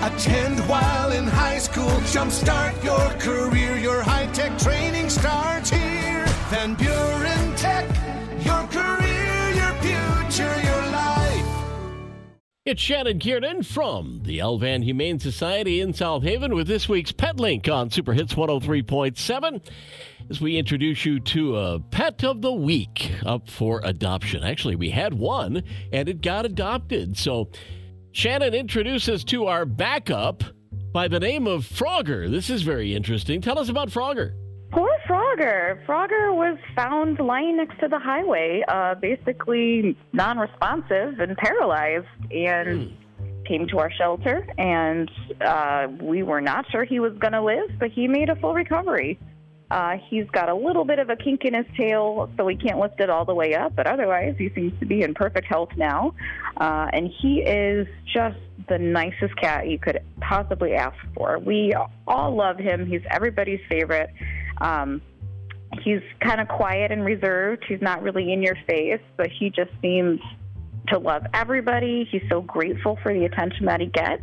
Attend while in high school. Jumpstart your career. Your high tech training starts here. Van Buren Tech. Your career, your future, your life. It's Shannon Kiernan from the Al-Van Humane Society in South Haven with this week's Pet Link on Super Hits 103.7 as we introduce you to a pet of the week up for adoption. Actually, we had one and it got adopted. So Shannon introduces to our backup by the name of Frogger. This is very interesting. Tell us about Frogger. Poor Frogger. Frogger was found lying next to the highway, uh, basically non responsive and paralyzed, and came to our shelter. And uh, we were not sure he was going to live, but he made a full recovery. Uh, he's got a little bit of a kink in his tail, so he can't lift it all the way up, but otherwise, he seems to be in perfect health now. Uh, and he is just the nicest cat you could possibly ask for. We all love him, he's everybody's favorite. Um, he's kind of quiet and reserved, he's not really in your face, but he just seems to love everybody. He's so grateful for the attention that he gets.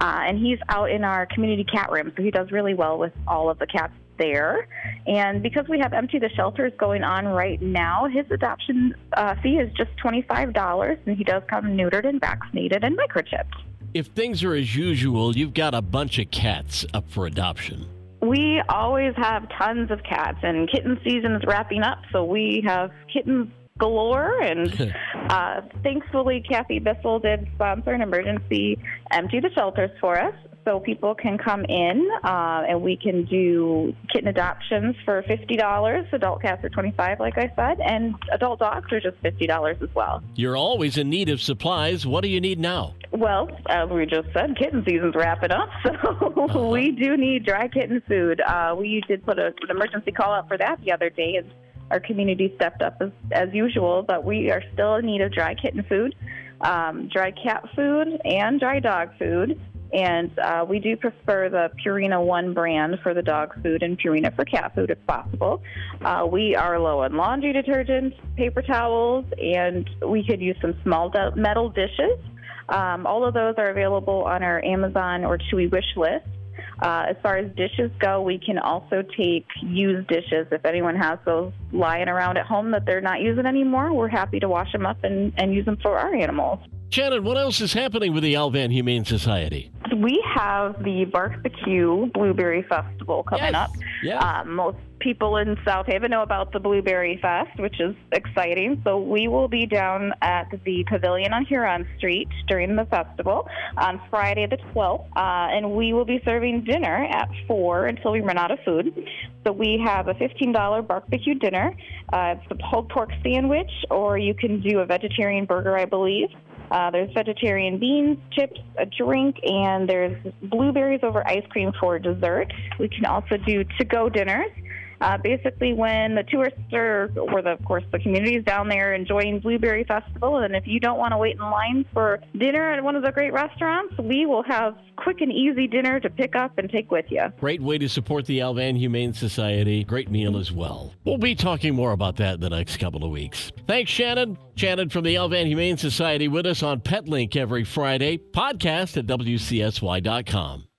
Uh, and he's out in our community cat room, so he does really well with all of the cats there. And because we have Empty the Shelters going on right now, his adoption uh, fee is just $25, and he does come neutered and vaccinated and microchipped. If things are as usual, you've got a bunch of cats up for adoption. We always have tons of cats, and kitten season is wrapping up, so we have kittens galore. And uh, thankfully, Kathy Bissell did sponsor an emergency empty the shelters for us. So people can come in uh, and we can do kitten adoptions for fifty dollars. Adult cats are twenty five, like I said, and adult dogs are just fifty dollars as well. You're always in need of supplies. What do you need now? Well, as we just said, kitten season's wrapping up, so we do need dry kitten food. Uh, we did put a, an emergency call out for that the other day, and our community stepped up as, as usual. But we are still in need of dry kitten food, um, dry cat food, and dry dog food. And uh, we do prefer the Purina One brand for the dog food and Purina for cat food if possible. Uh, we are low on laundry detergent, paper towels, and we could use some small metal dishes. Um, all of those are available on our Amazon or Chewy wish list. Uh, as far as dishes go, we can also take used dishes. If anyone has those lying around at home that they're not using anymore, we're happy to wash them up and, and use them for our animals. Shannon, what else is happening with the Alvan Humane Society? Have the Barbecue Blueberry Festival coming Yes. up. Yeah. Um, most people in South Haven know about the Blueberry Fest, which is exciting. So we will be down at the Pavilion on Huron Street during the festival on Friday the 12th, uh, and we will be serving dinner at 4 until we run out of food. So we have a $15 barbecue dinner. Uh, it's a pulled pork sandwich, or you can do a vegetarian burger, I believe. Uh, there's vegetarian beans, chips, a drink, and there's blueberries over ice cream for dessert. We can also do to-go dinners. Uh, basically, when the tourists are, or the, of course, the community is down there enjoying Blueberry Festival, and if you don't want to wait in line for dinner at one of the great restaurants, we will have quick and easy dinner to pick up and take with you. Great way to support the Alvan Humane Society. Great meal as well. We'll be talking more about that in the next couple of weeks. Thanks, Shannon. Shannon from the Alvan Humane Society with us on PetLink every Friday. Podcast at WCSY.com.